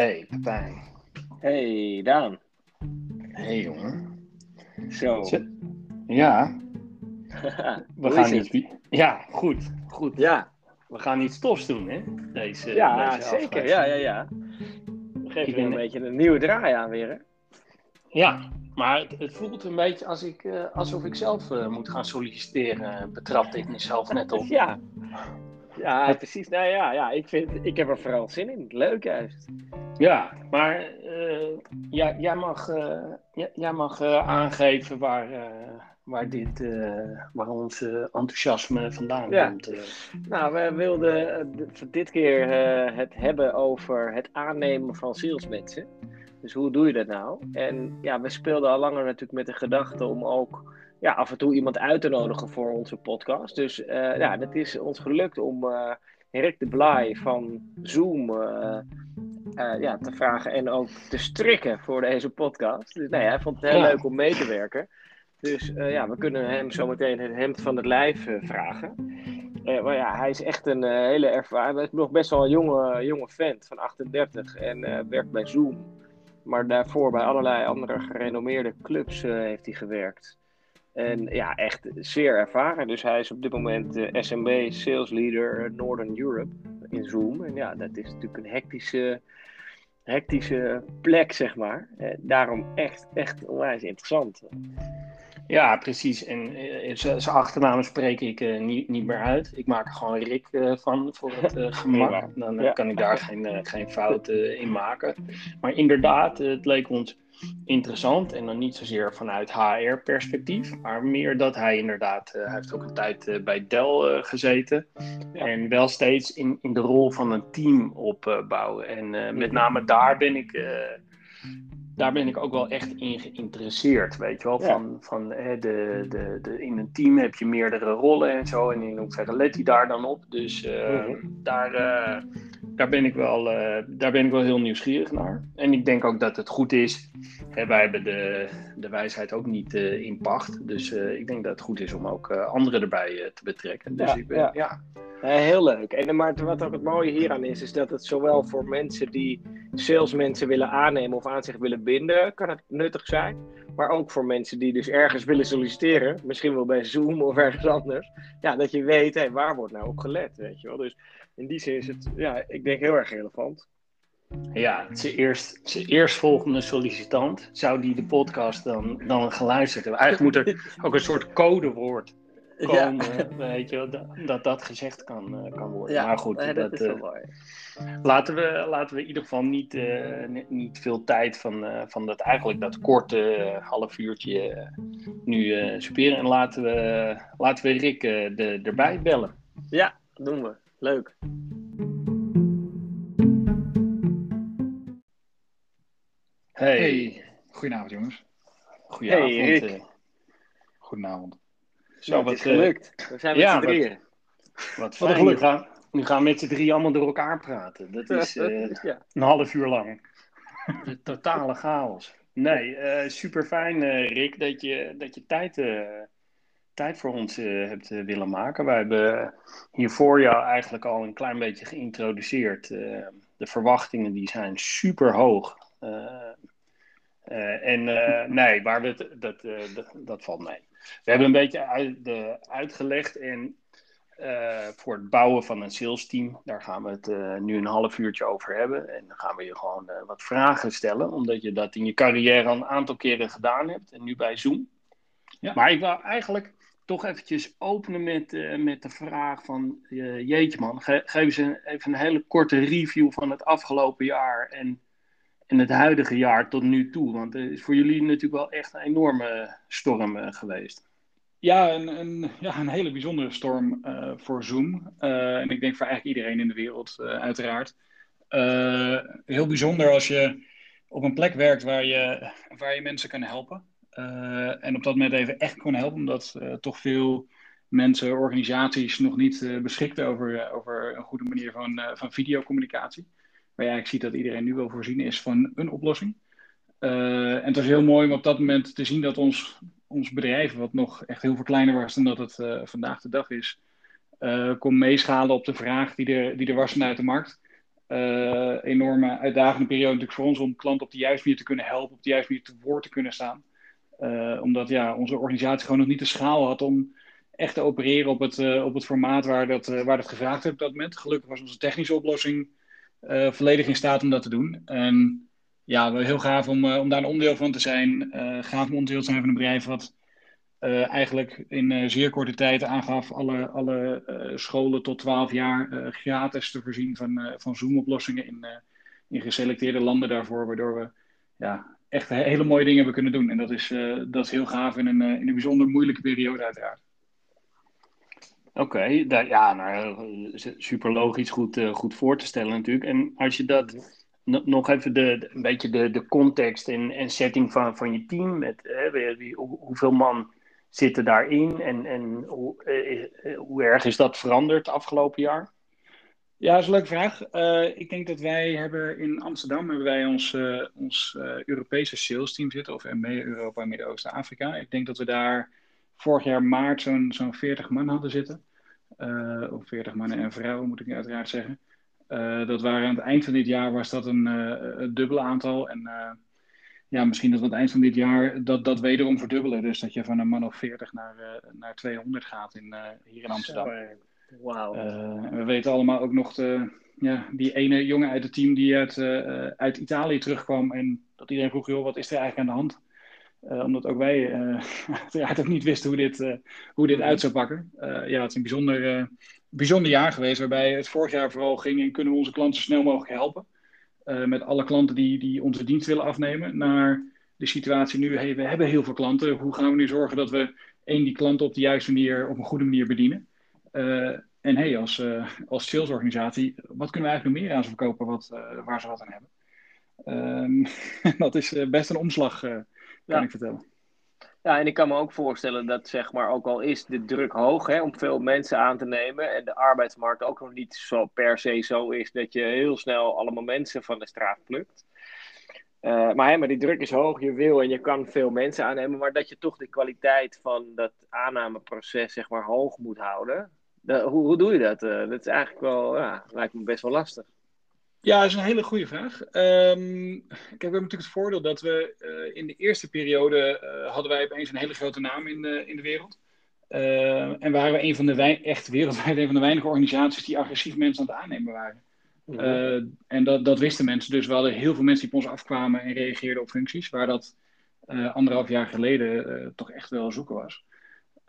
Hey, Pepijn. Hey, Daan. Hey, jongen. Zo. Ja, we gaan iets... Ja, goed, goed. Ja, We gaan iets tofs doen, hè? Deze, ja deze zeker. Ja, ja, ja. We geven Ik een beetje een nieuwe draai aan weer, hè? Ja, maar het, het voelt een beetje als ik, eh, alsof ik zelf eh, moet gaan solliciteren. Betrapte ik mezelf net op. Ja. Ja, precies. Nou ja, ja ik, vind, ik heb er vooral zin in. Leuk juist. Ja, maar eh, ja, jij mag, eh, jij, jij mag eh, aangeven waar, waar, dit, waar ons enthousiasme vandaan Ja. komt. Nou, we wilden dit keer het hebben over het aannemen van salesmensen. Dus hoe doe je dat nou? En ja, we speelden al langer natuurlijk met de gedachte om ook ja, af en toe iemand uit te nodigen voor onze podcast. Dus eh, ja, het is ons gelukt om eh Rick de Blaai van Zoom eh, ja, te vragen en ook te strikken voor deze podcast. Dus nee, hij vond het heel Ja. leuk om mee te werken. Dus ja, we kunnen hem zometeen het hemd van het lijf vragen. Maar ja, hij is echt een hele ervaren. Hij is nog best wel een jonge, jonge vent van 38 en werkt bij Zoom. Maar daarvoor bij allerlei andere gerenommeerde clubs heeft hij gewerkt. En ja, echt zeer ervaren. Dus hij is op dit moment eh, SMB Sales Leader eh, Northern Europe in Zoom. En ja, dat is natuurlijk een hectische, hectische plek, zeg maar. Eh, daarom echt, echt onwijs interessant. Ja, precies. En zijn achternaam spreek ik niet, niet meer uit. Ik maak er gewoon Rick van voor het gemak. Dan Ja. kan ik daar geen, geen fout in maken. Maar inderdaad, het leek ons interessant. En dan niet zozeer vanuit HR-perspectief. Maar meer dat hij inderdaad... eh, hij heeft ook een tijd eh, bij Dell eh, gezeten. Ja. En wel steeds in, in de rol van een team opbouwen. en met name daar ben ik... daar ben ik ook wel echt in geïnteresseerd, weet je wel. Ja. Van, van hè, de, de, de, in een team heb je meerdere rollen en zo. En in hoeverre let hij daar dan op. Dus eh, Mhm. daar, eh, daar, ben ik wel, eh, daar ben ik wel heel nieuwsgierig naar. En ik denk ook dat het goed is. Hè, wij hebben de, de wijsheid ook niet in pacht. Dus ik denk dat het goed is om ook anderen erbij te betrekken. Dus Ja, ik ben, ja. ja. Ja, heel leuk. En maar wat ook het mooie hieraan is, is dat het zowel voor mensen die salesmensen willen aannemen of aan zich willen binden, kan het nuttig zijn. Maar ook voor mensen die dus ergens willen solliciteren, misschien wel bij Zoom of ergens anders. Ja, dat je weet, hé, waar wordt nou op gelet, weet je wel. Dus in die zin is het, ja, ik denk heel erg relevant. Ja, zijn eerst, zijn eerstvolgende sollicitant, zou die de podcast dan, dan geluisterd hebben? Eigenlijk moet er ook een soort codewoord komen, weet je dat, dat dat gezegd kan, eh, kan worden. Ja, maar goed, nee, dat, dat is wel eh, mooi. laten, we, laten we in ieder geval niet, eh, ni- niet veel tijd van, eh, van dat, eigenlijk dat korte eh, half uurtje nu eh speren. En laten we, laten we Rick eh, de, erbij bellen. Ja, doen we. Leuk. Hey, Hey, goedenavond jongens. goedenavond. Hey, Rick. Goedenavond. Zo, Nou, wat, is eh, gelukt. We zijn met ja, z'n wat- drieën. Wat Wat fijn. een geluk. Nu gaan, nu gaan we met z'n drie allemaal door elkaar praten. Dat is eh, ja. een half uur lang. De totale chaos. Nee, eh super fijn, Rick, dat je, dat je tijd, eh, tijd voor ons eh, hebt eh, willen maken. Wij hebben hiervoor jou eigenlijk al een klein beetje geïntroduceerd. Eh, de verwachtingen die zijn super hoog. Eh, eh, en eh, nee, waar dat, eh, dat, dat valt mee. We hebben een beetje uit, de, uitgelegd en eh, voor het bouwen van een sales team. Daar gaan we het eh, nu een half uurtje over hebben. En dan gaan we je gewoon eh, wat vragen stellen. Omdat je dat in je carrière al een aantal keren gedaan hebt. En nu bij Zoom. Ja. Maar ik wil eigenlijk toch eventjes openen met, met de vraag van... jeetje man, ge- geef eens een, even een hele korte review van het afgelopen jaar. En, en het huidige jaar tot nu toe. Want het is voor jullie natuurlijk wel echt een enorme storm eh, geweest. Ja, een, een, ja, een hele bijzondere storm eh, voor Zoom. Eh, en ik denk voor eigenlijk iedereen in de wereld, uiteraard. Heel bijzonder als je op een plek werkt waar je, waar je mensen kan helpen. En op dat moment even echt kon helpen, omdat toch veel mensen, organisaties nog niet beschikten over, over een goede manier van, van videocommunicatie. Je eigenlijk ziet dat iedereen nu wel voorzien is van een oplossing. Eh, en het was heel mooi om op dat moment te zien dat ons, ons bedrijf, wat nog echt heel veel kleiner was dan dat het eh, vandaag de dag is, eh, kon meeschalen op de vraag die er, die er was vanuit de markt. enorme uitdagende periode natuurlijk voor ons om klanten op de juiste manier te kunnen helpen, op de juiste manier te woord te kunnen staan. omdat ja, onze organisatie gewoon nog niet de schaal had om echt te opereren op het, op het formaat waar dat, waar dat gevraagd werd op dat moment. Gelukkig was onze technische oplossing volledig in staat om dat te doen. En ja, heel gaaf om, om daar een onderdeel van te zijn. gaaf om onderdeel te zijn van een bedrijf wat eigenlijk in zeer korte tijd aangaf alle, alle scholen tot 12 jaar gratis te voorzien van, van Zoom-oplossingen in, in geselecteerde landen daarvoor, waardoor we ja, echt hele mooie dingen hebben kunnen doen. En dat is, dat is heel gaaf in een, in een bijzonder moeilijke periode uiteraard. Oké, okay, ja, nou, super logisch, goed, goed voor te stellen natuurlijk. En als je dat nog even de, een beetje de, de context en, en setting van, van je team, met hè, wie, hoeveel man zitten daarin? En, en hoe, uh, hoe erg is dat veranderd afgelopen jaar? Ja, dat is een leuke vraag. Uh, ik denk dat wij hebben in Amsterdam hebben wij ons, uh, ons Europese sales team zitten, of ME Europa en Midden-Oosten-Afrika. Ik denk dat we daar vorig jaar maart zo'n zo'n 40 man hadden zitten. of 40 mannen en vrouwen, moet ik uiteraard zeggen. dat waren aan het eind van dit jaar was dat een, een dubbele aantal. En ja, misschien dat we aan het eind van dit jaar dat, dat wederom verdubbelen. Dus dat je van een man of 40 naar, naar 200 gaat in, hier in Amsterdam. Wauw. We weten allemaal ook nog de, ja, die ene jongen uit het team die uit, uit Italië terugkwam. En dat iedereen vroeg, joh, wat is er eigenlijk aan de hand? Omdat ook wij uiteraard ook niet wisten hoe dit, hoe dit uit zou pakken. ja, het is een bijzonder, bijzonder jaar geweest waarbij het vorig jaar vooral ging en kunnen we onze klanten zo snel mogelijk helpen. Eh, met alle klanten die, die onze dienst willen afnemen, naar de situatie nu, hey, we hebben heel veel klanten. Hoe gaan we nu zorgen dat we één, die klanten op de juiste manier, op een goede manier bedienen? Uh, en hey, als, uh, als salesorganisatie, wat kunnen we eigenlijk nog meer aan ze verkopen wat, waar ze wat aan hebben? Um, dat is best een omslag, kan ja. ik vertellen. Ja, en ik kan me ook voorstellen dat, zeg maar, ook al is de druk hoog hè, om veel mensen aan te nemen en de arbeidsmarkt ook nog niet zo per se zo is dat je heel snel allemaal mensen van de straat plukt. Uh, maar, hè, maar die druk is hoog, je wil en je kan veel mensen aannemen, maar dat je toch de kwaliteit van dat aannameproces, zeg maar, hoog moet houden. hoe, hoe doe je dat? Uh, dat is eigenlijk wel, ja, lijkt me best wel lastig. Ja, dat is een hele goede vraag. Um, kijk, we hebben natuurlijk het voordeel dat we uh, in de eerste periode uh, hadden wij opeens een hele grote naam in, uh, in de wereld. en waren we een van de echt wereldwijd een van de weinige organisaties die agressief mensen aan het aannemen waren. Mm en dat, dat wisten mensen. Dus we hadden heel veel mensen die op ons afkwamen en reageerden op functies, waar dat anderhalf jaar geleden toch echt wel zoeken was.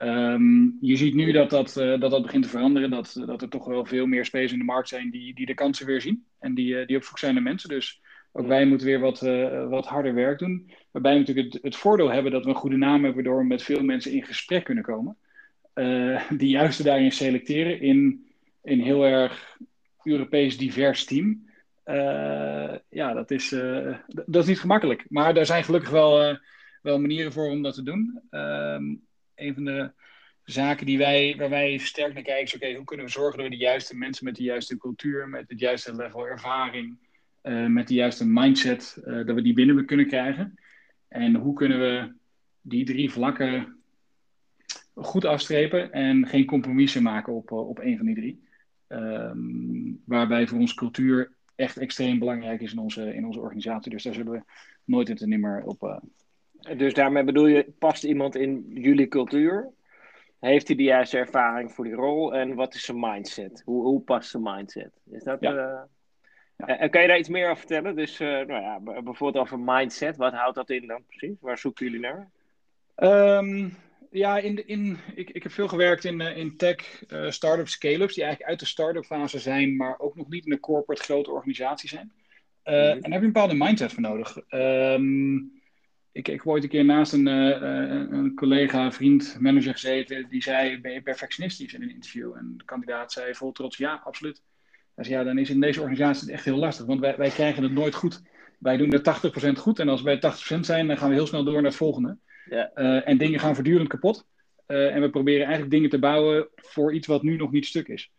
Um, je ziet nu dat dat, uh, dat dat begint te veranderen. Dat, dat er toch wel veel meer spelers in de markt zijn die, die de kansen weer zien. En die, uh, die op zoek zijn naar mensen. Dus ook wij moeten weer wat, uh, wat harder werk doen. Waarbij we natuurlijk het, het, voordeel hebben dat we een goede naam hebben. Waardoor we met veel mensen in gesprek kunnen komen. die juist daarin selecteren in een heel erg Europees divers team. ja, dat is, dat is niet gemakkelijk. Maar er zijn gelukkig wel, wel manieren voor om dat te doen. Um, een van de zaken die wij, waar wij sterk naar kijken is: oké, hoe kunnen we zorgen dat we de juiste mensen met de juiste cultuur, met het juiste level ervaring, uh, met de juiste mindset, uh, dat we die binnen kunnen krijgen? En hoe kunnen we die drie vlakken goed afstrepen en geen compromissen maken op, op één van die drie? Um, waarbij voor ons cultuur echt extreem belangrijk is in onze, in onze organisatie. Dus daar zullen we nooit in te nimmer op, dus daarmee bedoel je, past iemand in jullie cultuur? Heeft hij de juiste ervaring voor die rol? En wat is zijn mindset? Hoe, hoe past zijn mindset? Is dat, ja. Uh, ja. En kan je daar iets meer over vertellen? Dus uh, nou ja, bijvoorbeeld over mindset. Wat houdt dat in dan precies? Waar zoeken jullie naar? Um, ja, in, in, ik, ik heb veel gewerkt in, in tech, uh, start-up scale-ups, die eigenlijk uit de start-up fase zijn, maar ook nog niet in een corporate grote organisatie zijn. Mm -hmm. En daar heb je een bepaalde mindset voor nodig. Um, ik, ik heb ooit een keer naast een, uh, een collega, vriend, manager gezeten. Die zei, ben je perfectionistisch in een interview? En de kandidaat zei vol trots, ja, absoluut. Hij zei, ja, dan is in deze organisatie het echt heel lastig. Want wij, wij krijgen het nooit goed. Wij doen er 80% goed. En als wij 80% zijn, dan gaan we heel snel door naar het volgende. Ja. Uh, en dingen gaan voortdurend kapot. Uh, en we proberen eigenlijk dingen te bouwen voor iets wat nu nog niet stuk is.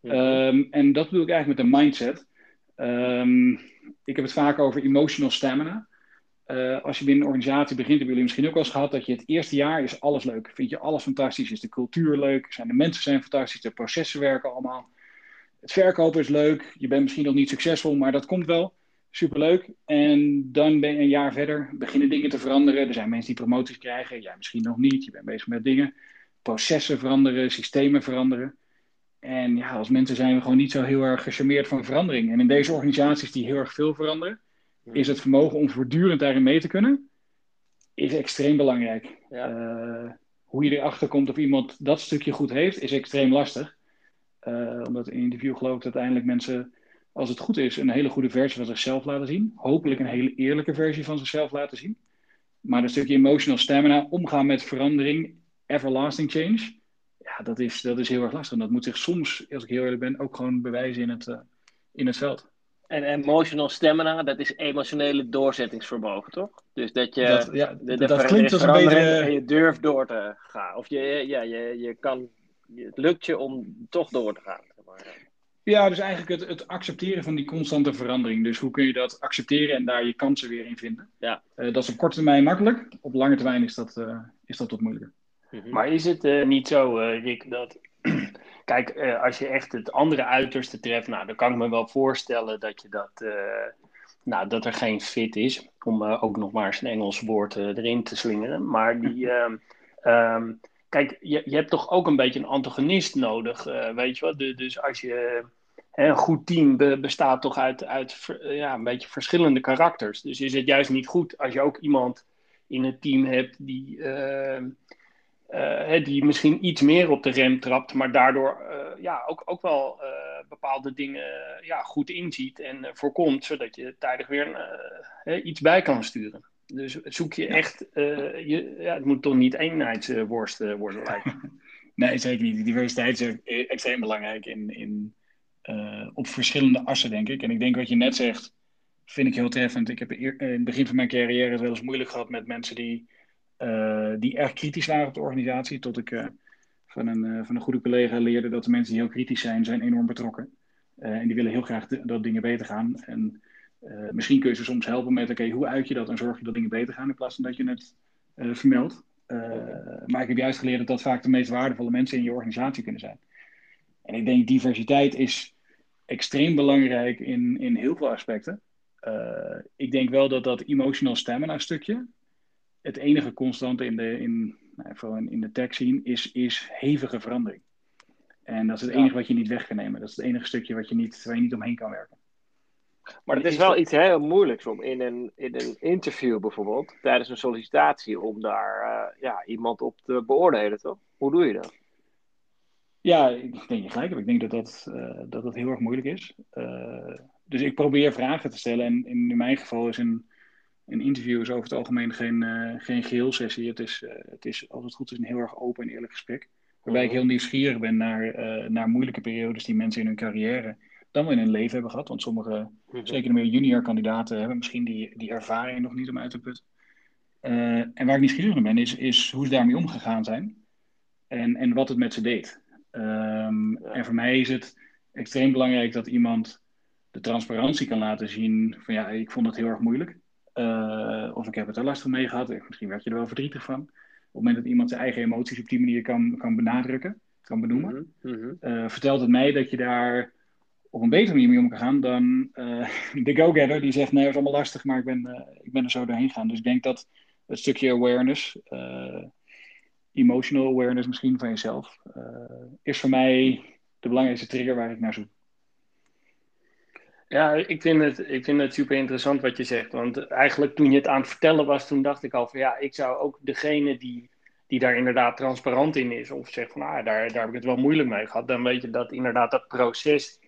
Ja. Um, en dat bedoel ik eigenlijk met een mindset. Um, ik heb het vaak over emotional stamina. Uh, als je binnen een organisatie begint, hebben jullie misschien ook wel eens gehad dat je het eerste jaar is alles leuk. Vind je alles fantastisch? Is de cultuur leuk? Zijn de mensen zijn fantastisch? De processen werken allemaal. het verkopen is leuk. Je bent misschien nog niet succesvol, maar dat komt wel. Superleuk. En dan ben je een jaar verder, beginnen dingen te veranderen. Er zijn mensen die promoties krijgen, jij misschien nog niet. Je bent bezig met dingen. Processen veranderen, systemen veranderen. En ja, als mensen zijn we gewoon niet zo heel erg gecharmeerd van verandering. En in deze organisaties die heel erg veel veranderen, is het vermogen om voortdurend daarin mee te kunnen, is extreem belangrijk. Ja. Uh, hoe je erachter komt of iemand dat stukje goed heeft, is extreem lastig. Uh, omdat in een interview geloof ik dat uiteindelijk mensen, als het goed is, een hele goede versie van zichzelf laten zien. Hopelijk een hele eerlijke versie van zichzelf laten zien. Maar dat stukje emotional stamina, omgaan met verandering, everlasting change, ja, dat is, dat is heel erg lastig. En dat moet zich soms, als ik heel eerlijk ben, ook gewoon bewijzen in het, uh, in het veld. En emotional stamina, dat is emotionele doorzettingsvermogen, toch? Dus dat je dat, ja, de, de dat klinkt als een betere... en je durft door te gaan. Of je, ja, je, je kan, het lukt je om toch door te gaan. Ja, dus eigenlijk het, het accepteren van die constante verandering. Dus hoe kun je dat accepteren en daar je kansen weer in vinden? Ja. Uh, dat is op korte termijn makkelijk. Op lange termijn is dat, uh, is dat wat moeilijker. Mhm. Maar is het uh, niet zo, Rick, dat Kijk, uh, als je echt het andere uiterste treft, nou, dan kan ik me wel voorstellen dat je dat, uh, nou, dat er geen fit is, om uh, ook nog maar eens een Engels woord erin te slingeren. Maar die, um, kijk, je, je hebt toch ook een beetje een antagonist nodig, weet je wat? dus als je, een goed team bestaat toch uit, uit ja, een beetje verschillende karakters. Dus is het juist niet goed als je ook iemand in het team hebt die ehm, uh, die misschien iets meer op de rem trapt, maar daardoor uh, ja, ook, ook wel uh, bepaalde dingen ja, goed inziet en voorkomt, zodat je tijdig weer iets bij kan sturen. Dus zoek je echt, je, ja, het moet toch niet eenheidsworst worden lijken. nee, zeker niet. Diversiteit is extreem belangrijk in, in, op verschillende assen, denk ik. En ik denk wat je net zegt, vind ik heel treffend. Ik heb in het begin van mijn carrière het wel eens moeilijk gehad met mensen die die erg kritisch waren op de organisatie. Tot ik uh, van, een, uh, van een goede collega leerde dat de mensen die heel kritisch zijn, zijn enorm betrokken. en die willen heel graag dat dingen beter gaan. En misschien kun je ze soms helpen met, oké, hoe uit je dat en zorg je dat dingen beter gaan in plaats van dat je het vermeldt. maar ik heb juist geleerd dat dat vaak de meest waardevolle mensen in je organisatie kunnen zijn. En ik denk diversiteit is extreem belangrijk in, in heel veel aspecten. ik denk wel dat dat emotional stamina stukje, het enige constante in de, in, nou, vooral in, in de tech scene is, is hevige verandering. En dat is het enige wat je niet weg kan nemen. Dat is het enige stukje wat je niet, waar je niet omheen kan werken. Maar het is wel iets heel moeilijks om in een, in een interview bijvoorbeeld, tijdens een sollicitatie, om daar uh, ja, iemand op te beoordelen, toch? Hoe doe je dat? Ja, ik denk je gelijk heb. Ik denk dat dat, uh, dat, dat heel erg moeilijk is. Uh, dus ik probeer vragen te stellen. En in mijn geval is een, een interview is over het algemeen geen, uh, geen geheel sessie. Het is, uh, het is, als het goed is, een heel erg open en eerlijk gesprek. Waarbij ik heel nieuwsgierig ben naar, uh, naar moeilijke periodes die mensen in hun carrière dan wel in hun leven hebben gehad. Want sommige, mhm. zeker de meer junior kandidaten, hebben misschien die, die ervaring nog niet om uit te putten. en waar ik nieuwsgierig naar ben, is, is hoe ze daarmee omgegaan zijn. En, en wat het met ze deed. Um, En voor mij is het extreem belangrijk dat iemand de transparantie kan laten zien van ja, ik vond het heel erg moeilijk. Uh, of ik heb het er lastig mee gehad. Misschien werd je er wel verdrietig van. Op het moment dat iemand zijn eigen emoties op die manier kan, kan benadrukken, kan benoemen, mm vertelt het mij dat je daar op een betere manier mee om kan gaan dan uh, de go-getter die zegt: Nee, het is allemaal lastig, maar ik ben, ik ben er zo doorheen gegaan. Dus ik denk dat het stukje awareness, emotional awareness misschien van jezelf, is voor mij de belangrijkste trigger waar ik naar zoek. Ja, ik vind, het, ik vind het super interessant wat je zegt. Want eigenlijk toen je het aan het vertellen was, toen dacht ik al van ja, ik zou ook degene die, die daar inderdaad transparant in is, of zegt van ah, daar, daar heb ik het wel moeilijk mee gehad, dan weet je dat inderdaad dat proces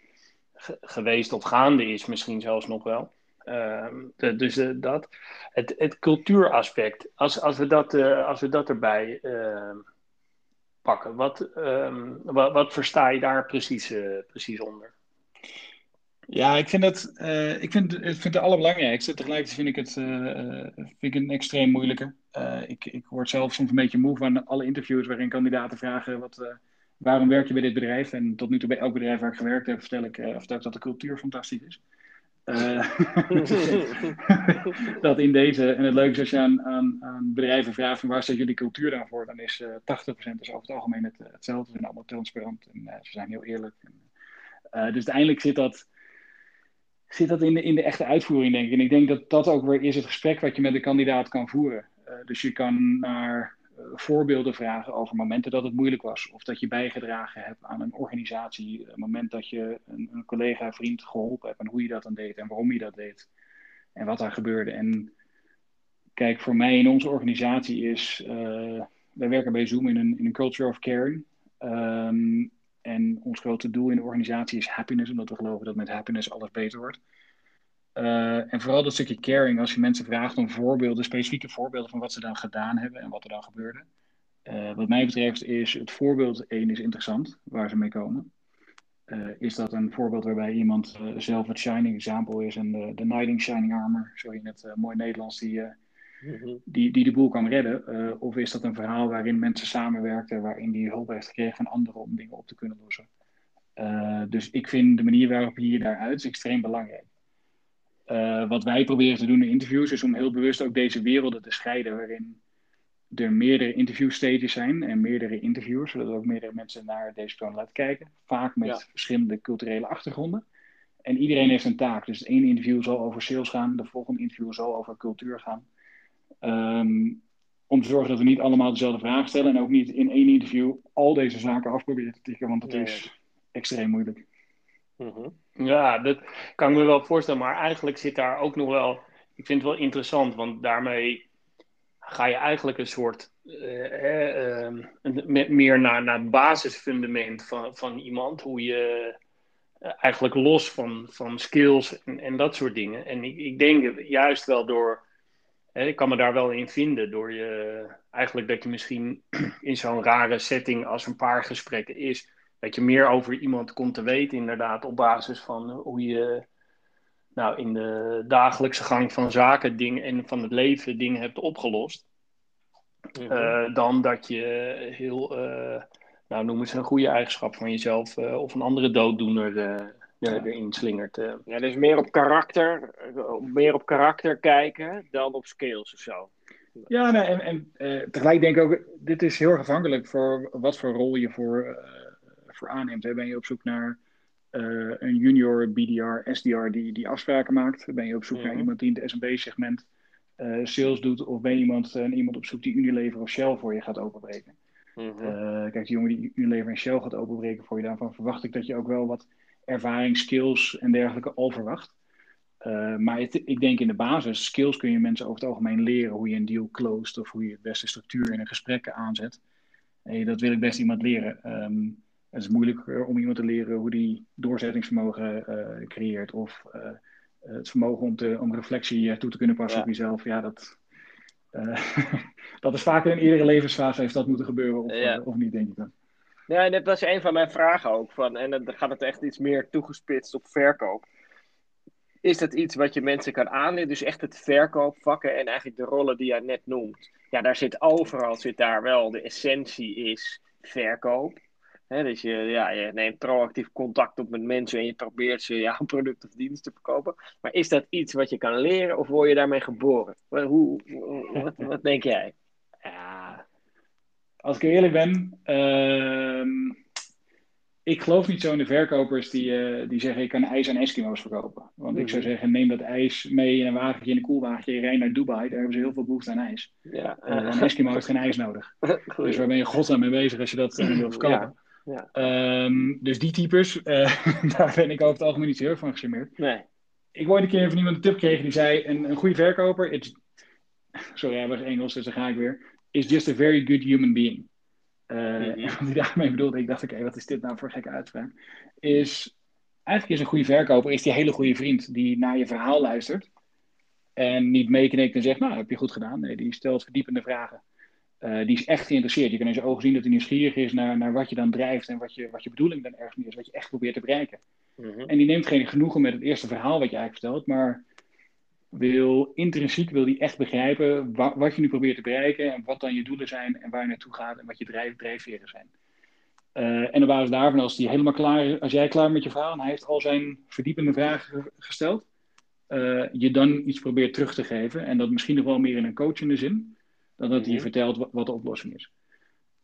geweest of gaande is, misschien zelfs nog wel. Ehm, dus uh, dat. Het, het cultuuraspect, als, als, we dat, uh, als we dat erbij ehm, pakken, wat, um, wat, wat, versta je daar precies, uh, precies onder? Ja, ik vind het, uh, ik vind, ik vind het allerbelangrijkste. Tegelijkertijd vind ik het, uh, vind ik een extreem moeilijke. Ik, ik word zelf soms een beetje moe van alle interviews waarin kandidaten vragen wat, waarom werk je bij dit bedrijf? En tot nu toe bij elk bedrijf waar ik gewerkt heb, vertel ik, vertel ik dat de cultuur fantastisch is. dat in deze, en het leuke is als je aan, aan, aan bedrijven vraagt waar staat jullie cultuur dan voor, dan is 80% dus over het algemeen het, hetzelfde. Ze zijn allemaal transparant en ze zijn heel eerlijk. En, dus uiteindelijk zit dat, zit dat in, de, in de echte uitvoering, denk ik. En ik denk dat dat ook weer is het gesprek wat je met de kandidaat kan voeren. dus je kan naar voorbeelden vragen over momenten dat het moeilijk was. Of dat je bijgedragen hebt aan een organisatie. Een moment dat je een, een collega, vriend geholpen hebt. En hoe je dat dan deed en waarom je dat deed. En wat daar gebeurde. En kijk, voor mij in onze organisatie is. Uh, wij werken bij Zoom in een, in een culture of caring. Ehm, en ons grote doel in de organisatie is happiness, omdat we geloven dat met happiness alles beter wordt. Uh, en vooral dat stukje caring, als je mensen vraagt om voorbeelden, specifieke voorbeelden van wat ze dan gedaan hebben en wat er dan gebeurde. Uh, wat mij betreft is het voorbeeld één is interessant, waar ze mee komen. Uh, is dat een voorbeeld waarbij iemand zelf het shining example is en de, de knight in shining armor, zo in het mooi Nederlands, die. Die, die de boel kan redden? of is dat een verhaal waarin mensen samenwerkten, waarin die hulp heeft gekregen van anderen om dingen op te kunnen lossen? dus ik vind de manier waarop je hier daaruit is extreem belangrijk. Uh, wat wij proberen te doen in interviews is om heel bewust ook deze werelden te scheiden, waarin er meerdere interviewstages zijn en meerdere interviewers, zodat ook meerdere mensen naar deze persoon laten kijken. Vaak met verschillende culturele achtergronden. En iedereen heeft een taak. Dus het ene interview zal over sales gaan, de volgende interview zal over cultuur gaan. Um, om te zorgen dat we niet allemaal dezelfde vragen stellen en ook niet in één interview al deze zaken afproberen te tikken, want dat is extreem moeilijk. Mm ja, dat kan ik me wel voorstellen. Maar eigenlijk zit daar ook nog wel. Ik vind het wel interessant, want daarmee ga je eigenlijk een soort. Uh, uh, meer naar, naar het basisfundament van, van iemand. Hoe je uh, eigenlijk los van, van skills en, en dat soort dingen. En ik, ik denk juist wel door. Ik kan me daar wel in vinden. Door je. Eigenlijk dat je misschien in zo'n rare setting als een paar gesprekken is dat je meer over iemand komt te weten, inderdaad, op basis van hoe je nou, in de dagelijkse gang van zaken dingen en van het leven dingen hebt opgelost. Mhm. Eh, dan dat je heel, uh, nou noem eens een goede eigenschap van jezelf uh, of een andere dooddoener ja. erin slingert. Ja, dus meer op karakter, meer op karakter kijken dan op skills of zo. Ja, nee, en, en tegelijk denk ik ook, dit is heel erg afhankelijk voor wat voor rol je voor voor aanneemt. Hè? Ben je op zoek naar uh, een junior BDR, SDR die, die afspraken maakt? Ben je op zoek naar mhm. iemand die in het SMB-segment uh, eh, sales doet? Of ben je iemand, uh, iemand op zoek die Unilever of Shell voor je gaat openbreken? Mm kijk, die jongen die Unilever en Shell gaat openbreken voor je, daarvan verwacht ik dat je ook wel wat ervaring, skills en dergelijke al verwacht. maar het, ik denk in de basis, skills kun je mensen over het algemeen leren hoe je een deal closed of hoe je het beste structuur in een gesprek aanzet. Dat wil ik best iemand leren. Um, het is moeilijk om iemand te leren hoe die doorzettingsvermogen uh, creëert. Of uh, het vermogen om, te, om reflectie toe te kunnen passen op jezelf. Ja, dat, dat is vaak in iedere levensfase heeft dat moeten gebeuren. Of, ja. of niet, denk ik dan. En dat was een van mijn vragen ook. Van, en dan gaat het echt iets meer toegespitst op verkoop. Is dat iets wat je mensen kan aanleren? Dus echt het verkoopvakken en eigenlijk de rollen die jij net noemt. Ja, daar zit overal zit daar wel. De essentie is verkoop dus je, ja, je neemt proactief contact op met mensen en je probeert ze een product of dienst te verkopen. Maar is dat iets wat je kan leren of word je daarmee geboren? Hoe, wat, wat denk jij? Ja, als ik eerlijk ben, uh, ik geloof niet zo in de verkopers die, uh, die zeggen ik kan ijs aan Eskimo's verkopen. Want ik zou mhm. zeggen neem dat ijs mee in een wagentje, in een koelwagentje, je rijdt naar Dubai, daar hebben ze heel veel behoefte aan ijs. Ja. Uh, een Eskimo heeft geen ijs nodig. dus waar ben je godsnaam mee bezig als je dat uh, wil verkopen? Ja. Ja. Um, dus die types, daar ben ik over het algemeen niet zo heel van gecharmeerd. Nee. Ik word een keer van iemand een tip gekregen die zei: een, een goede verkoper, it's, sorry, hij was Engels, dus dan ga ik weer, is just a very good human being. Uh, mm-hmm. Wat hij daarmee bedoelde, ik dacht: oké, okay, wat is dit nou voor gekke uitspraak? Is eigenlijk is een goede verkoper is die hele goede vriend die naar je verhaal luistert. En niet meeknikt en zegt, nou, heb je goed gedaan. Nee, die stelt verdiepende vragen. Uh, die is echt geïnteresseerd. Je kan in zijn ogen zien dat hij nieuwsgierig is naar, naar wat je dan drijft en wat je, wat je bedoeling dan ergens meer is, wat je echt probeert te bereiken. Mhm. En die neemt geen genoegen met het eerste verhaal wat je eigenlijk vertelt, maar wil intrinsiek wil die echt begrijpen wat, wat je nu probeert te bereiken en wat dan je doelen zijn en waar je naartoe gaat en wat je drijf, drijfveren zijn. Uh, en op basis daarvan, als, die helemaal klaar is, als jij klaar met je verhaal en hij heeft al zijn verdiepende vragen gesteld, uh, je dan iets probeert terug te geven en dat misschien nog wel meer in een coachende zin dan dat hij je vertelt wat, de oplossing is.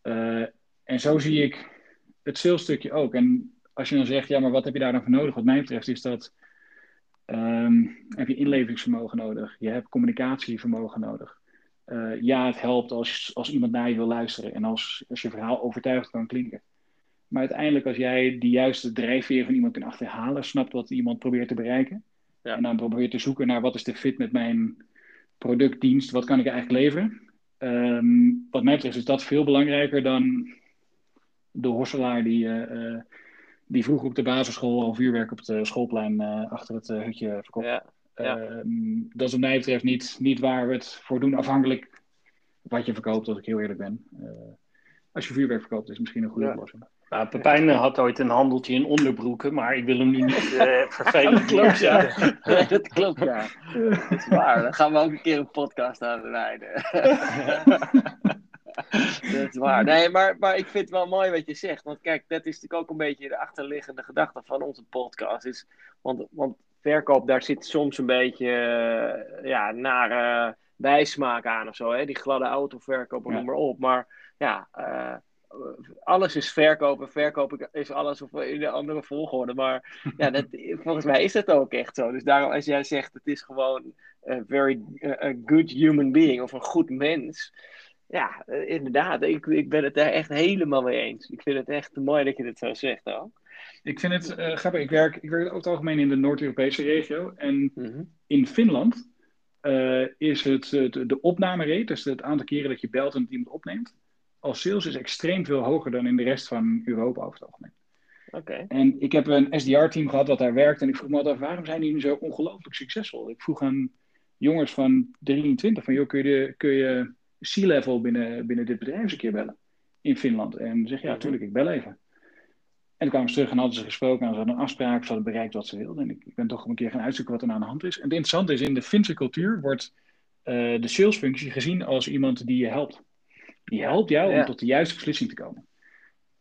Uh, en zo zie ik het salesstukje ook. En als je dan zegt, ja, maar wat heb je daar dan voor nodig? Wat mij betreft is dat, ehm, heb je inlevingsvermogen nodig. Je hebt communicatievermogen nodig. Uh, ja, het helpt als, als iemand naar je wil luisteren en als, als je verhaal overtuigd kan klinken. Maar uiteindelijk, als jij die juiste drijfveer van iemand kunt achterhalen, snapt wat iemand probeert te bereiken. Ja. En dan probeert te zoeken naar wat is de fit met mijn product, dienst, wat kan ik eigenlijk leveren. Um, wat mij betreft is dat veel belangrijker dan de hosselaar die, uh, die vroeg op de basisschool al vuurwerk op het schoolplein uh, achter het hutje verkocht. Ja. Ja. Ehm, dat is wat mij betreft niet, niet waar we het voor doen, afhankelijk wat je verkoopt, als ik heel eerlijk ben. als je vuurwerk verkoopt, is het misschien een goede oplossing. Nou, Pepijn had ooit een handeltje in onderbroeken, maar ik wil hem nu niet uh, vervelen. dat klopt, ja. dat klopt, ja. Dat is waar. Dan gaan we ook een keer een podcast aan rijden. dat is waar. Nee, maar, maar ik vind het wel mooi wat je zegt. Want kijk, dat is natuurlijk ook een beetje de achterliggende gedachte van onze podcast. Is, want, want verkoop, daar zit soms een beetje uh, ja, nare bijsmaak aan of zo. Hè? Die gladde autoverkoop, ja. noem maar op. Maar ja... Uh, alles is verkopen. Verkopen is alles of in een andere volgorde. Maar ja, dat, volgens mij is dat ook echt zo. Dus daarom, als jij zegt het is gewoon een very a good human being of een goed mens. Ja, eh, inderdaad. Ik, ik ben het daar echt helemaal mee eens. Ik vind het echt mooi dat je dit zo zegt ook. Ik vind het uh, grappig. Ik werk, ik werk over het algemeen in de Noord-Europese regio. En mhm. in Finland uh, is het de, de opnamerate, dus het aantal keren dat je belt en het iemand opneemt, als sales is extreem veel hoger dan in de rest van Europa over het algemeen. Okay. En ik heb een SDR-team gehad dat daar werkt. En ik vroeg me altijd, waarom zijn die nu zo ongelooflijk succesvol? Ik vroeg aan jongens van 23 van, joh, kun je, kun je C-level binnen, binnen dit bedrijf eens een keer bellen? In Finland. En zeg ja, natuurlijk, ik bel even. En toen kwamen ze terug en hadden ze gesproken en ze hadden een afspraak, ze hadden bereikt wat ze wilden. En ik, ik ben toch een keer gaan uitzoeken wat er nou aan de hand is. En het interessante is, in de Finse cultuur wordt uh, de salesfunctie gezien als iemand die je helpt. Die helpt jou om tot de juiste beslissing te komen.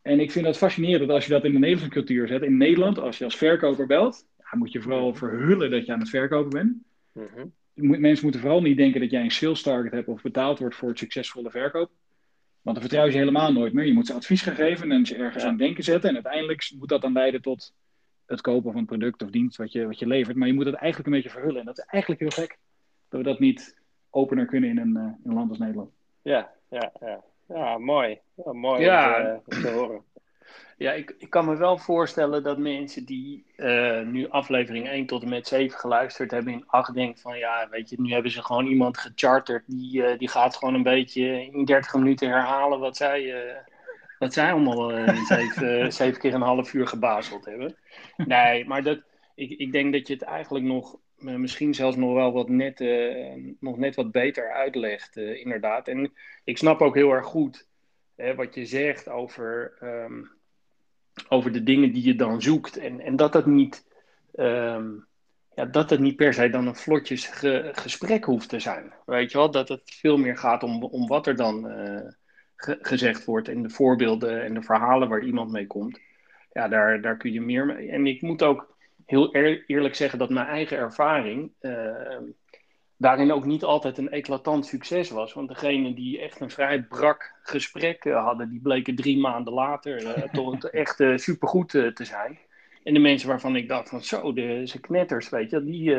En ik vind dat fascinerend als je dat in de Nederlandse cultuur zet. In Nederland, als je als verkoper belt, ja, moet je vooral mhm. verhullen dat je aan het verkopen bent. Mm-hmm. Mensen moeten vooral niet denken dat jij een sales target hebt of betaald wordt voor het succesvolle verkoop. Want dan vertrouw je ze helemaal nooit meer. Je moet ze advies gaan geven en ze ergens aan denken zetten. En uiteindelijk moet dat dan leiden tot het kopen van een product of dienst wat je, wat je levert. Maar je moet het eigenlijk een beetje verhullen. En dat is eigenlijk heel gek dat we dat niet opener kunnen in een, uh, in een land als Nederland. Ja, ja, ja. ja mooi. Ja, mooi ja. Om, te, om, te, horen. Ja, ik, ik kan me wel voorstellen dat mensen die uh, nu aflevering 1 tot en met 7 geluisterd hebben in 8 denken van ja, weet je, nu hebben ze gewoon iemand gecharterd die, uh, die gaat gewoon een beetje in 30 minuten herhalen wat zij, uh, wat zij allemaal zeven, zeven keer een half uur gebazeld hebben. Nee, maar dat, ik, ik denk dat je het eigenlijk nog misschien zelfs nog wel wat net, nog net wat beter uitlegt, inderdaad. En ik snap ook heel erg goed hè, wat je zegt over, um, over de dingen die je dan zoekt. En, en dat dat niet. Um, ja, dat het niet per se dan een vlotjes ge, gesprek hoeft te zijn. Weet je wel, dat het veel meer gaat om, om wat er dan ge, gezegd wordt en de voorbeelden en de verhalen waar iemand mee komt. Ja, daar, daar kun je meer mee. En ik moet ook heel eerlijk zeggen dat mijn eigen ervaring uh, daarin ook niet altijd een eclatant succes was. Want degene die echt een vrij brak gesprek uh, hadden, die bleken drie maanden later uh, toch echt supergoed te zijn. En de mensen waarvan ik dacht van zo, de, ze knetters, weet je, die,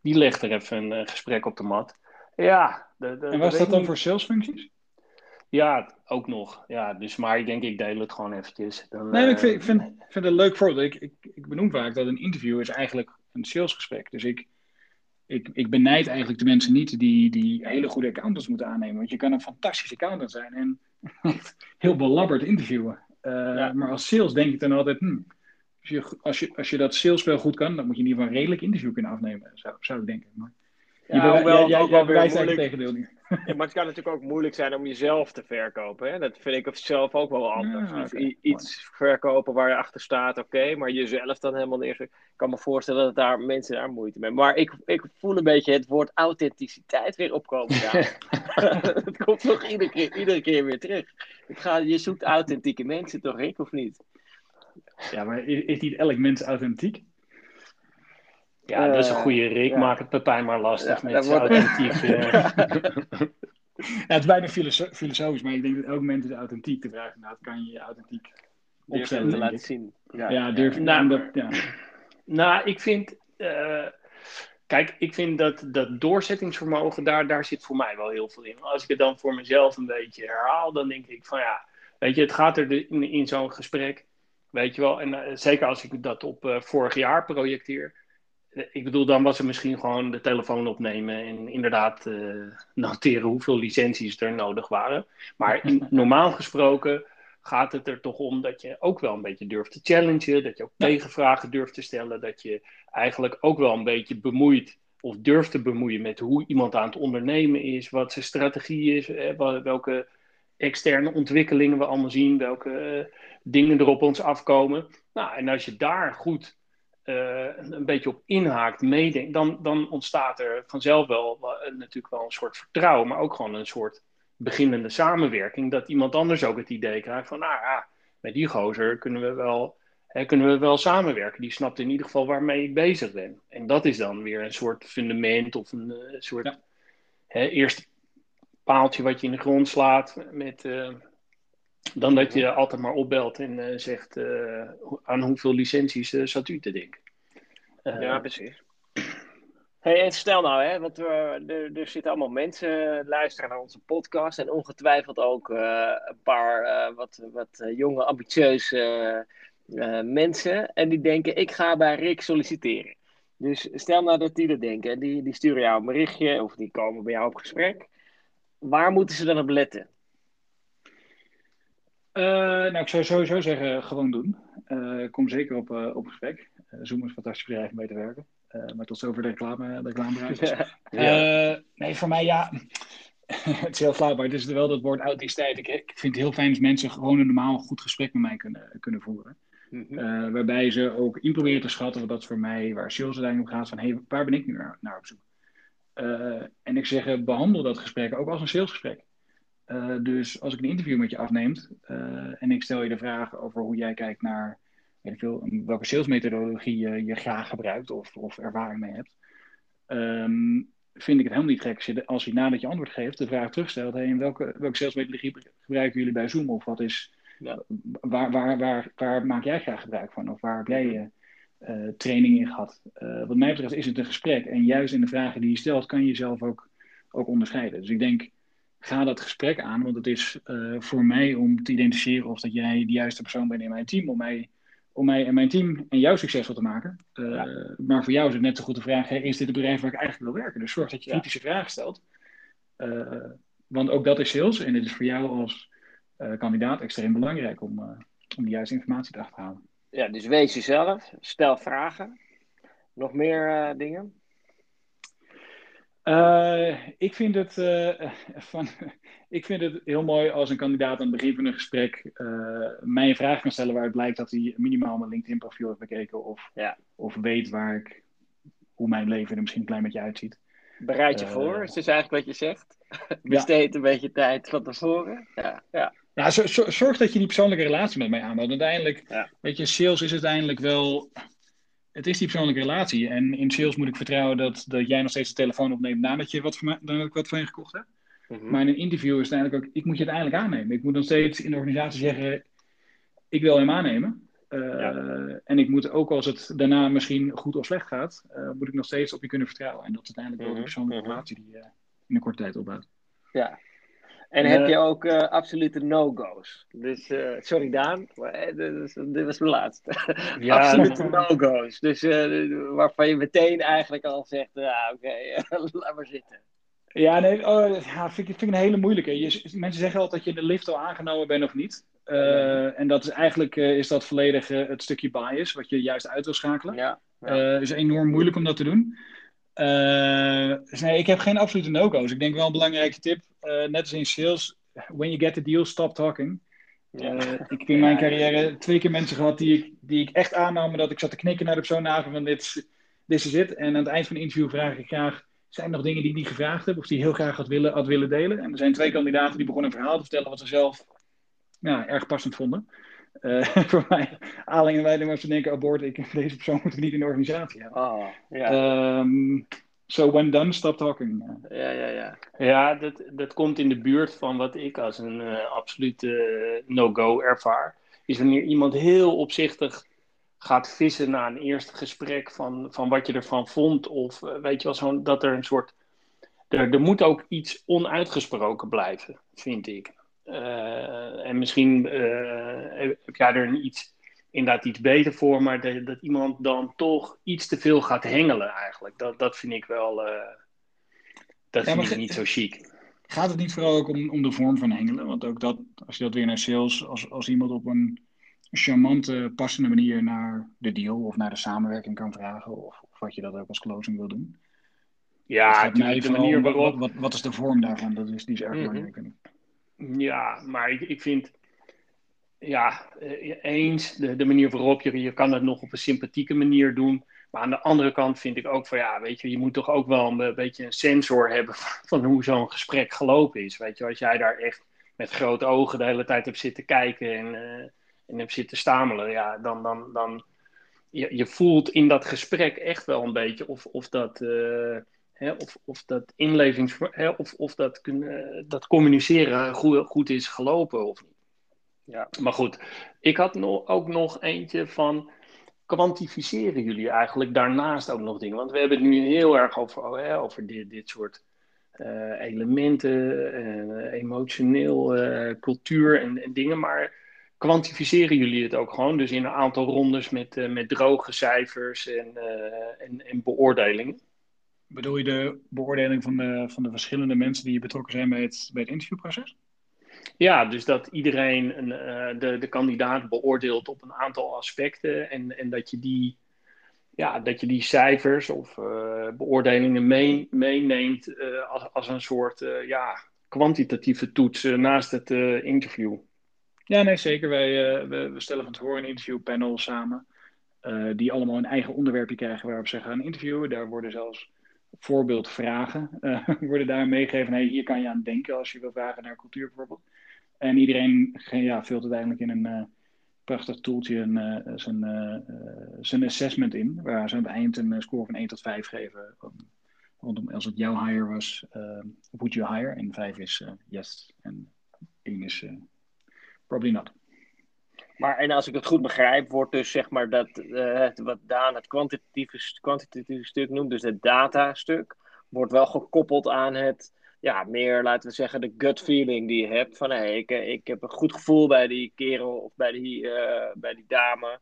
die legt er even een gesprek op de mat. Ja. De, de, en was dat dan voor salesfuncties? Ja, ook nog. Ja, dus, maar ik denk, ik deel het gewoon eventjes. Dan, nee, ik vind, ik vind, vind het een leuk voorbeeld. Ik, ik, ik benoem vaak dat een interview is eigenlijk een salesgesprek. Dus ik, ik, ik benijd eigenlijk de mensen niet die, die hele goede accountants moeten aannemen. Want je kan een fantastische accountant zijn en heel belabberd interviewen. Uh, ja. Maar als sales denk ik dan altijd, hm, als, je, als, je, als je dat goed kan, dan moet je in ieder geval een redelijk interview kunnen afnemen, zou, zou ik denken. Maar, ja, hoewel jij, ook wel weer moeilijk... tegendeel. Ja, maar het kan natuurlijk ook moeilijk zijn om jezelf te verkopen. Hè? Dat vind ik zelf ook wel anders. Ja, okay. iets verkopen waar je achter staat, oké, maar jezelf dan helemaal neer. Ik kan me voorstellen dat daar mensen daar moeite mee hebben. Maar ik, ik voel een beetje het woord authenticiteit weer opkomen. Het komt toch iedere keer, iedere keer weer terug. Ik ga, je zoekt authentieke mensen toch, Rick, of niet? Ja, maar is niet elk mens authentiek? Ja, dat is een goede Rick. Ja. Maak het Pepijn maar lastig ja, met zijn authentiek. ja, het is bijna filosofisch, maar ik denk dat elk moment is authentiek. De vraag inderdaad, kan je je authentiek opstellen. te laten zien. Ja, ja durf nou, dat, ja. Nou, ik vind. Uh, kijk, ik vind dat, dat doorzettingsvermogen, daar, daar zit voor mij wel heel veel in. Als ik het dan voor mezelf een beetje herhaal, dan denk ik van ja, weet je, het gaat er in, in zo'n gesprek, weet je wel, en uh, zeker als ik dat op uh, vorig jaar projecteer. Ik bedoel, dan was er misschien gewoon de telefoon opnemen en inderdaad noteren hoeveel licenties er nodig waren. Maar in, normaal gesproken gaat het er toch om dat je ook wel een beetje durft te challengen, dat je ook tegenvragen durft te stellen, dat je eigenlijk ook wel een beetje bemoeit of durft te bemoeien met hoe iemand aan het ondernemen is, wat zijn strategie is, welke externe ontwikkelingen we allemaal zien, welke uh, dingen er op ons afkomen. Nou, en als je daar goed uh, een beetje op inhaakt, meedenkt, dan, dan ontstaat er vanzelf wel uh, natuurlijk wel een soort vertrouwen, maar ook gewoon een soort beginnende samenwerking, dat iemand anders ook het idee krijgt van, nou ja, met die gozer kunnen we wel, hè, kunnen we wel samenwerken. Die snapt in ieder geval waarmee ik bezig ben. En dat is dan weer een soort fundament of een uh, soort ja. hè, eerste paaltje wat je in de grond slaat met... Dan dat je altijd maar opbelt en uh, zegt aan hoeveel licenties zat u te denken. ja, precies. Hey, en stel nou, hè, want er, er zitten allemaal mensen luisteren naar onze podcast en ongetwijfeld ook uh, een paar uh, wat, wat jonge, ambitieuze uh, mensen. En die denken, ik ga bij Rick solliciteren. Dus stel nou dat die dat denken, die, die sturen jou een berichtje of die komen bij jou op gesprek. Waar moeten ze dan op letten? Nou, ik zou sowieso zeggen, gewoon doen. kom zeker op, op gesprek. Zoom is een fantastisch bedrijf om mee te werken. Uh, maar tot zover de reclame, de reclamebereik. Ja. Uh, nee, voor mij ja. het is heel flauw, maar het is wel dat woord authenticiteit. Ik, ik vind het heel fijn als mensen gewoon een normaal goed gesprek met mij kunnen, kunnen voeren. Mm -hmm. uh, waarbij ze ook in proberen te schatten, want dat voor mij waar sales uiteindelijk om gaat, van hey, waar ben ik nu naar, naar op zoek? en ik zeg, behandel dat gesprek ook als een salesgesprek. Dus als ik een interview met je afneemt en ik stel je de vraag over hoe jij kijkt naar weet ik veel, welke salesmethodologie je, je graag gebruikt of, of ervaring mee hebt. Um, vind ik het helemaal niet gek als je, als je nadat je antwoord geeft de vraag terugstelt: hey, welke, welke salesmethodologie gebruiken jullie bij Zoom? Of wat is, ja. waar, waar, waar, waar maak jij graag gebruik van? Of waar heb jij je uh, training in gehad? Wat mij betreft is het een gesprek. En juist in de vragen die je stelt, kan je jezelf ook, ook onderscheiden. Dus ik denk, ga dat gesprek aan, want het is uh, voor mij om te identificeren of dat jij de juiste persoon bent in mijn team om mij om mij en mijn team en jou succesvol te maken. Uh, ja. Maar voor jou is het net zo goed de vraag: is dit het bedrijf waar ik eigenlijk wil werken? Dus zorg dat je kritische ja. vragen stelt. Uh, want ook dat is sales en het is voor jou als kandidaat extreem belangrijk om, om de juiste informatie te achterhalen. Ja, dus wees jezelf, stel vragen. Nog meer dingen? Uh, ik, vind het, uh, van, ik vind het heel mooi als een kandidaat aan het begin van een gesprek uh, mij een vraag kan stellen waaruit blijkt dat hij minimaal mijn LinkedIn-profiel heeft bekeken of, ja. of weet waar ik, hoe mijn leven er misschien een klein beetje uitziet. Bereid je voor, is dus eigenlijk wat je zegt. Besteed ja. een beetje tijd van tevoren. Ja, ja. ja zorg dat je die persoonlijke relatie met mij aanbouwt. Uiteindelijk, weet je, sales is uiteindelijk wel het is die persoonlijke relatie. En in sales moet ik vertrouwen dat, dat jij nog steeds de telefoon opneemt nadat, je wat mij, nadat ik wat van je gekocht heb. Mm-hmm. Maar in een interview is het eigenlijk ook, ik moet je uiteindelijk aannemen. Ik moet nog steeds in de organisatie zeggen, ik wil hem aannemen. Uh, ja. En ik moet ook als het daarna misschien goed of slecht gaat, uh, moet ik nog steeds op je kunnen vertrouwen. En dat is uiteindelijk wel de persoonlijke mm-hmm. relatie die je uh, in een korte tijd opbouwt. Ja, en heb je ook uh, absolute no-go's? Dus, uh, sorry Daan, maar dit, dit was mijn laatste. Ja, absolute no-go's. Dus uh, waarvan je meteen eigenlijk al zegt, ah, oké, okay, laat maar zitten. Ja, nee, oh, ja, vind, ik, vind ik een hele moeilijke. Je, mensen zeggen altijd dat je in de lift al aangenomen bent of niet. en dat is eigenlijk is dat volledig het stukje bias, wat je juist uit wil schakelen. Ja, ja. is enorm moeilijk om dat te doen. Uh, dus nee, ik heb geen absolute no-go's. Ik denk wel een belangrijke tip, uh, net als in sales, when you get the deal, stop talking. Uh, ik heb in mijn carrière twee keer mensen gehad die ik, die ik echt aannam, dat ik zat te knikken naar de persoon van dit, dit is het. En aan het eind van het interview vraag ik graag, zijn er nog dingen die ik niet gevraagd heb of die heel graag had willen, had willen delen? En er zijn twee kandidaten die begonnen een verhaal te vertellen wat ze zelf ja, erg passend vonden. Uh, voor mij, Aling en Weiding was te denken, abort, ik, deze persoon moeten we niet in de organisatie hebben. Oh, ja. Um, so when done, stop talking. Ja, ja, ja. Ja, dat, dat komt in de buurt van wat ik als een uh, absolute uh, no-go ervaar. is wanneer iemand heel opzichtig gaat vissen na een eerste gesprek van, van wat je ervan vond. Of eh, weet je wel, zo, dat er een soort. Er, er moet ook iets onuitgesproken blijven, vind ik. Uh, en misschien uh, heb jij er een iets, inderdaad iets beter voor, maar dat, dat, iemand dan toch iets te veel gaat hengelen eigenlijk. Dat, dat vind ik wel. Uh, dat ja, vind ik niet zo chic. Gaat het niet vooral ook om, om de vorm van hengelen? Want ook dat, als je dat weer naar sales, als, als iemand op een charmante, passende manier naar de deal of naar de samenwerking kan vragen, of, of wat je dat ook als closing wil doen. Ja, de, de manier waarop. Wat, wat, is de vorm daarvan? Dat is, die is erg mhm. belangrijk. Ja, maar ik, ik vind. Ja, eh, eens de, de manier waarop je. Je kan het nog op een sympathieke manier doen. Maar aan de andere kant vind ik ook van ja, weet je, je moet toch ook wel een beetje een sensor hebben van hoe zo'n gesprek gelopen is. Weet je, als jij daar echt met grote ogen de hele tijd hebt zitten kijken en, uh, en hebt zitten stamelen, ja, dan, dan, dan je, je voelt in dat gesprek echt wel een beetje of, of dat. Uh, hè, of, of dat inlevings, hè, of, of dat, uh, dat communiceren goed, goed is gelopen of niet. Ja. Maar goed, ik had ook nog eentje van kwantificeren jullie eigenlijk daarnaast ook nog dingen? Want we hebben het nu heel erg over, oh, over dit, dit soort uh, elementen, uh, emotioneel, uh, cultuur en, en, dingen. Maar kwantificeren jullie het ook gewoon? Dus in een aantal rondes met, met droge cijfers en, en, en beoordelingen? Bedoel je de beoordeling van de, van de verschillende mensen die betrokken zijn bij het, bij het interviewproces? Ja, dus dat iedereen een, uh, de, de kandidaat beoordeelt op een aantal aspecten en, en dat, je die, ja, dat je die cijfers of uh, beoordelingen mee, meeneemt uh, als, als een soort ja, kwantitatieve toets naast het interview. Ja, nee, zeker. Wij we, we, stellen van tevoren een interviewpanel samen, die allemaal een eigen onderwerpje krijgen waarop ze gaan interviewen. Daar worden zelfs voorbeeldvragen worden daar meegegeven. Hey, hier kan je aan denken als je wil vragen naar cultuur bijvoorbeeld. En iedereen ja, vult uiteindelijk in een uh, prachtig toeltje een, uh, zijn, uh, zijn assessment in. Waar ze aan het eind een score van 1 tot 5 geven. Rondom als het jouw hire was, would you hire? En 5 is yes. En 1 is probably not. Maar en als ik het goed begrijp, wordt dus zeg maar dat wat Daan het kwantitatieve, kwantitatieve stuk noemt, dus het datastuk, wordt wel gekoppeld aan het ja, meer, laten we zeggen, de gut feeling die je hebt. Van hé, hey, ik, ik heb een goed gevoel bij die kerel of bij die, uh, bij die dame.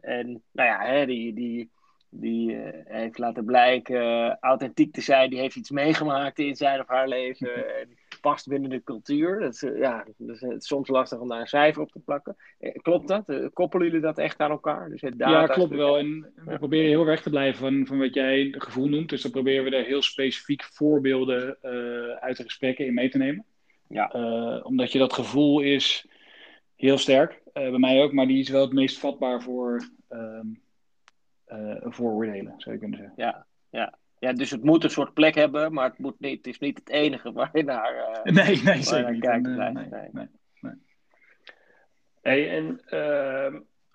En nou ja, hè, die, die, die heeft laten blijken authentiek te zijn. Die heeft iets meegemaakt in zijn of haar leven. En past binnen de cultuur. Dat is, ja, dus het is soms lastig om daar een cijfer op te plakken. Klopt dat? Koppelen jullie dat echt aan elkaar? Dus het ja, klopt wel. En we proberen heel weg te blijven van, van wat jij het gevoel noemt. Dus dan proberen we er heel specifiek voorbeelden uit de gesprekken in mee te nemen. Ja. omdat je dat gevoel is heel sterk. bij mij ook, maar die is wel het meest vatbaar voor um, vooroordelen, zou je kunnen zeggen. Ja, ja. Ja, dus het moet een soort plek hebben, maar het, moet niet, het is niet het enige waar je naar, uh, nee, nee, zeker niet. kijkt. Nee, nee, nee, nee, Hey, en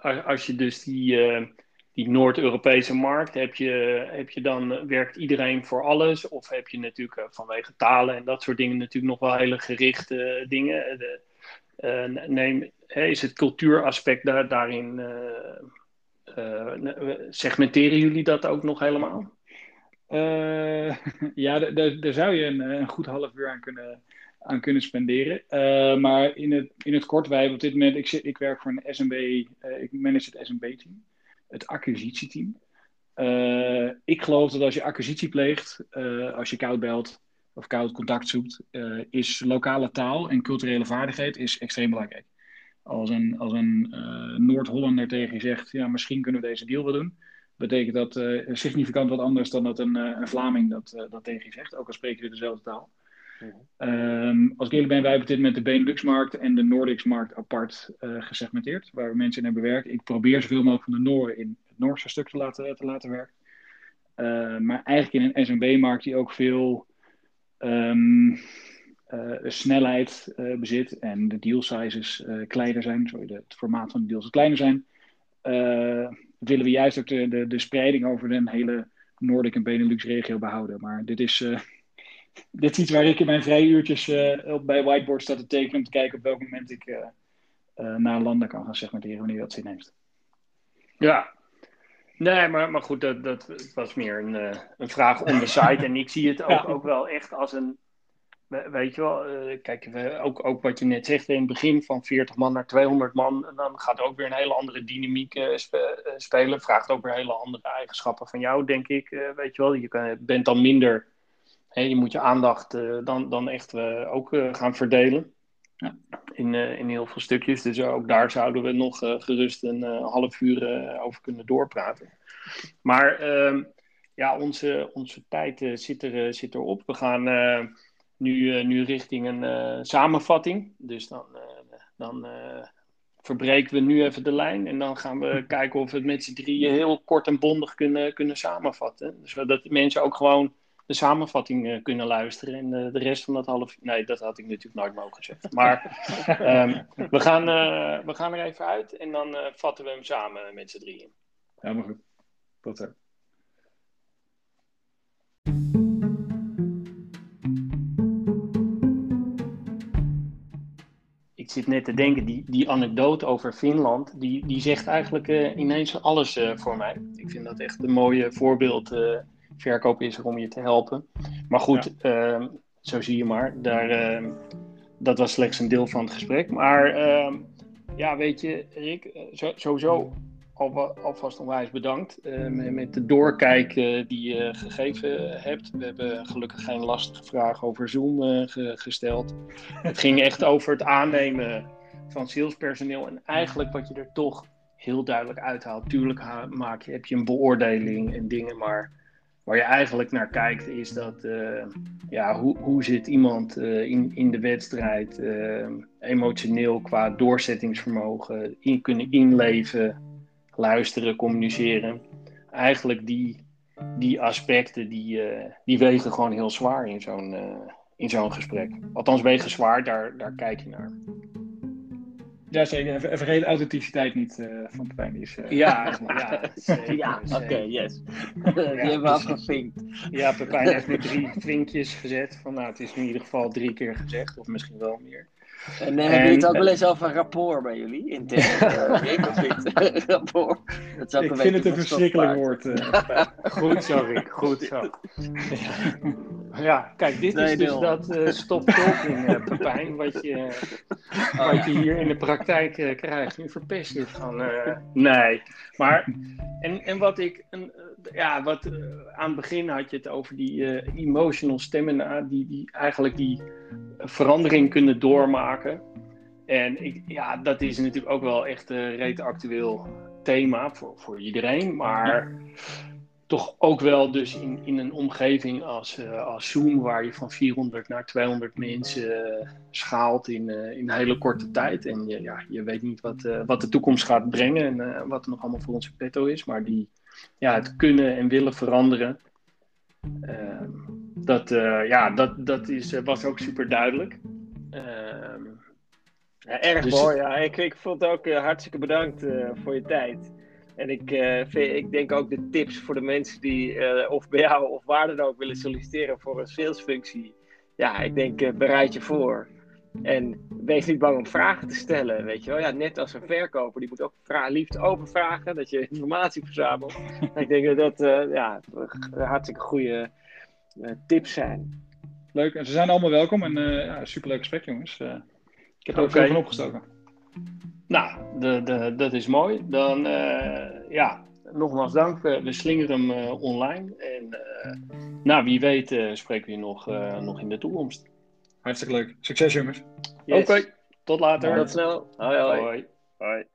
uh, als je dus die, uh, die Noord-Europese markt, heb je, heb je dan, werkt iedereen voor alles? Of heb je natuurlijk vanwege talen en dat soort dingen natuurlijk nog wel hele gerichte dingen? De, neem, is het cultuuraspect daar, daarin, segmenteren jullie dat ook nog helemaal? Uh, ja, daar zou je een, een, goed half uur aan kunnen, aan kunnen spenderen. Uh, maar in het, in het kort, wij op dit moment, ik, ik werk voor een SMB, eh, ik manage het SMB-team, het acquisitieteam. ik geloof dat als je acquisitie pleegt, als je koud belt of koud contact zoekt, is lokale taal en culturele vaardigheid is extreem belangrijk. Als een, als een Noord-Hollander tegen je zegt, ja, misschien kunnen we deze deal wel doen betekent dat uh, significant wat anders dan dat een, uh, een Vlaming dat, uh, dat tegen je zegt, ook al spreken je dezelfde taal. Um, als ik eerlijk ben, wij hebben dit met de Benelux-markt en de Nordics-markt apart gesegmenteerd, waar we mensen in hebben werkt. Ik probeer zoveel mogelijk van de Noorden in het Noorse stuk te laten, te laten werken. maar eigenlijk in een SMB-markt die ook veel um, snelheid bezit en de deal sizes kleiner zijn, sorry, de, het formaat van de deals kleiner zijn willen we juist ook de, de, de spreiding over de hele Noordic en Benelux-regio behouden. Maar dit is, uh, dit is iets waar ik in mijn vrije uurtjes uh, bij whiteboard sta te tekenen om te kijken op welk moment ik uh, naar landen kan gaan segmenteren wanneer dat zin heeft. Ja, Nee, maar, maar goed, dat, dat was meer een, een vraag on the site. En ik zie het ook, ook wel echt als een. Weet je wel, kijk, ook, ook wat je net zegt in het begin van 40 man naar 200 man. Dan gaat ook weer een hele andere dynamiek spelen. Vraagt ook weer hele andere eigenschappen van jou, denk ik. weet je wel, je bent dan minder. Hè, je moet je aandacht dan, dan echt ook gaan verdelen. Ja. In, in heel veel stukjes. Dus ook daar zouden we nog gerust een half uur over kunnen doorpraten. Maar ehm, ja, onze, onze tijd zit, er, zit erop. We gaan nu, nu richting een samenvatting. Dus dan, dan verbreken we nu even de lijn. En dan gaan we kijken of we het met z'n drieën heel kort en bondig kunnen, kunnen samenvatten. Dus zodat mensen ook gewoon de samenvatting uh, kunnen luisteren. En uh, de rest van dat half. Nee, dat had ik natuurlijk nooit mogen zeggen. Maar um, we, gaan, uh, we gaan er even uit en dan vatten we hem samen met z'n drieën. Ja, maar goed. Tot zo. Ik zit net te denken, die, die anekdote over Finland, die, die zegt eigenlijk ineens alles voor mij. Ik vind dat echt een mooi voorbeeld verkoop is er om je te helpen. Maar goed, ehm, zo zie je maar. Daar, ehm, dat was slechts een deel van het gesprek. Maar ehm, ja, weet je, Rick, eh, sowieso al, alvast onwijs bedankt uh, met, de doorkijk die je gegeven hebt. We hebben gelukkig geen lastige vragen over Zoom uh, gesteld. het ging echt over het aannemen van salespersoneel. En eigenlijk wat je er toch heel duidelijk uithaalt. Tuurlijk maak je, heb je een beoordeling en dingen, maar waar je eigenlijk naar kijkt is dat, uh, ja, hoe, hoe zit iemand in, in de wedstrijd emotioneel qua doorzettingsvermogen, in kunnen inleven, luisteren, communiceren. Eigenlijk die, die aspecten die, die wegen gewoon heel zwaar in zo'n in zo'n gesprek. Althans, wegen zwaar, daar, daar kijk je naar. Ja, zeker. Even, vergeet de authenticiteit niet uh, van Pepijn. Is, uh, ja, ja, ja oké, okay, yes. die hebben we afgevinkt. Ja, Pepijn heeft nu drie vinkjes gezet. Van, nou, het is in ieder geval drie keer gezegd, of misschien wel meer. En, hebben het ook wel eens over rapport bij jullie? Intern, uh, rapport. Dat is ook ik een vind het een verschrikkelijk woord. goed zo, Rick. Goed zo. Ja. Ja, kijk, dit is dus dat uh, stop-talking, uh, Pepijn, wat je, oh, wat je hier in de praktijk uh, krijgt. Nu verpest je het van, nee. Maar, en, en wat ik, een, ja, wat aan het begin had je het over die emotional stemmen, die, die eigenlijk die verandering kunnen doormaken. En ik, ja, dat is natuurlijk ook wel echt een reet actueel thema voor, voor iedereen, maar toch ook wel dus in, in een omgeving als, uh, als Zoom, waar je van 400 naar 200 mensen schaalt in, in een hele korte tijd. En je, ja, je weet niet wat, wat de toekomst gaat brengen en wat er nog allemaal voor onze petto is. Maar die, ja, het kunnen en willen veranderen, ehm, dat, ja, dat, dat is, was ook super duidelijk. Ehm, ja, erg dus... mooi, ja. Ik, ik vond ook hartstikke bedankt voor je tijd. En ik, ik denk ook de tips voor de mensen die of bij jou of waar dan ook willen solliciteren voor een salesfunctie. Ja, ik denk bereid je voor. En wees niet bang om vragen te stellen, weet je wel. Ja, net als een verkoper, die moet ook vra liefst open vragen, dat je informatie verzamelt. ik denk dat dat ja, hartstikke goede tips zijn. Leuk, en ze zijn allemaal welkom en ja, superleuk gesprek jongens. ik heb er ook veel van opgestoken. Nou, de, de, dat is mooi. Dan, uh, ja, nogmaals dank. We slingeren hem uh, online. En uh, nou, wie weet spreken we je nog, nog in de toekomst. Hartstikke leuk. Succes, jongens. Yes. Oké, tot later. Tot snel. hoi. hoi. hoi.